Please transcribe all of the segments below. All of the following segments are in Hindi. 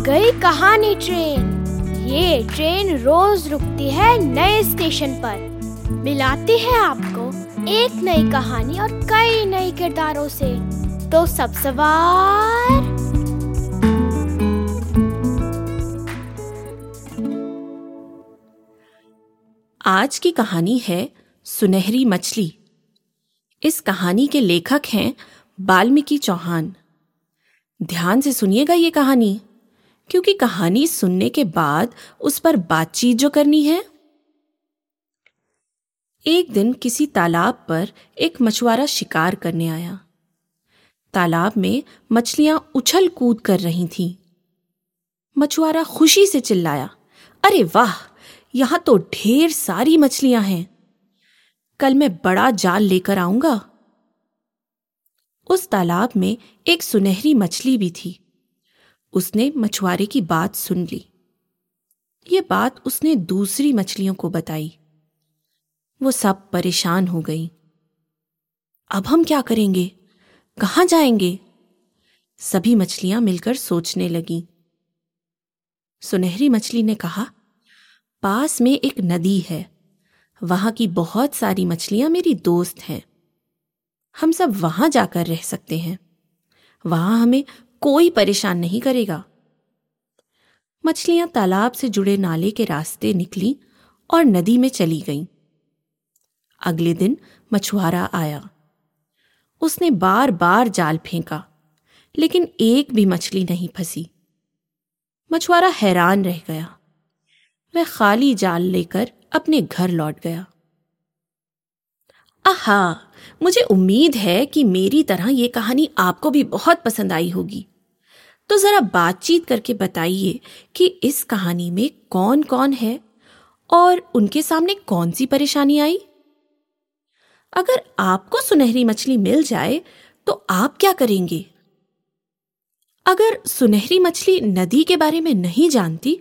पुरानी ट्रेन। ये ट्रेन रोज रुकती है नए स्टेशन पर। मिलाती है आपको एक नई कहानी और कई नए किरदारों से। तो सब सवार। आज की कहानी है सुनहरी मछली। इस कहानी के लेखक हैं बाल्मीकि चौहान। ध्यान से सुनिएगा ये कहानी। क्योंकि कहानी सुनने के बाद उस पर बातचीत जो करनी है। एक दिन किसी तालाब पर एक मछुआरा शिकार करने आया। तालाब में मछलियाँ उछल कूद कर रही थीं। मछुआरा खुशी से चिल्लाया, अरे वाह, यहाँ तो ढेर सारी मछलियाँ हैं। कल मैं बड़ा जाल लेकर आऊँगा। उस तालाब में एक सुनहरी मछली भी थी। उसने मछुआरे की बात सुन ली। ये बात उसने दूसरी मछलियों को बताई। वो सब परेशान हो गई। अब हम क्या करेंगे? कहाँ जाएँगे? सभी मछलियाँ मिलकर सोचने लगी। सुनहरी मछली ने कहा, पास में एक नदी है। वहाँ की बहुत सारी मछलियाँ मेरी दोस्त हैं। हम सब वहाँ जाकर रह सकते हैं। वहाँ हमें कोई परेशान नहीं करेगा। मछलियाँ तालाब से जुड़े नाले के रास्ते निकली और नदी में चली गईं। अगले दिन मछुआरा आया। उसने बार बार जाल फेंका, लेकिन एक भी मछली नहीं फंसी। मछुआरा हैरान रह गया। वह खाली जाल लेकर अपने घर लौट गया। आहा, मुझे उम्मीद है कि मेरी तरह यह कहानी आपको भी बहुत पसंद आई होगी। तो जरा बातचीत करके बताइए कि इस कहानी में कौन कौन है और उनके सामने कौन सी परेशानी आई? अगर आपको सुनहरी मछली मिल जाए तो आप क्या करेंगे? अगर सुनहरी मछली नदी के बारे में नहीं जानती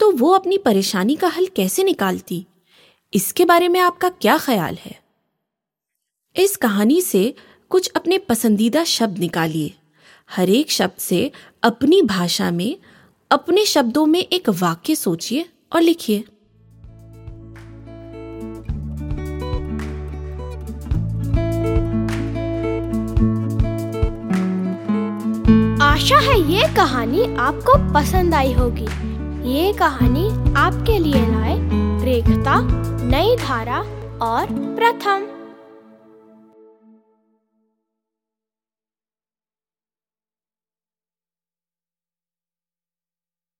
तो वो अपनी परेशानी का हल कैसे निकालती? इसके बारे में आपका क्या ख्याल है? इस कहानी से कुछ अपने पसंदीदा शब्द निकालिए। हर एक शब्द से अपनी भाषा में, अपने शब्दों में एक वाक्य सोचिए और लिखिए। आशा है ये कहानी आपको पसंद आई होगी। ये कहानी आपके लिए लाए रेखता, नई धारा और प्रथम।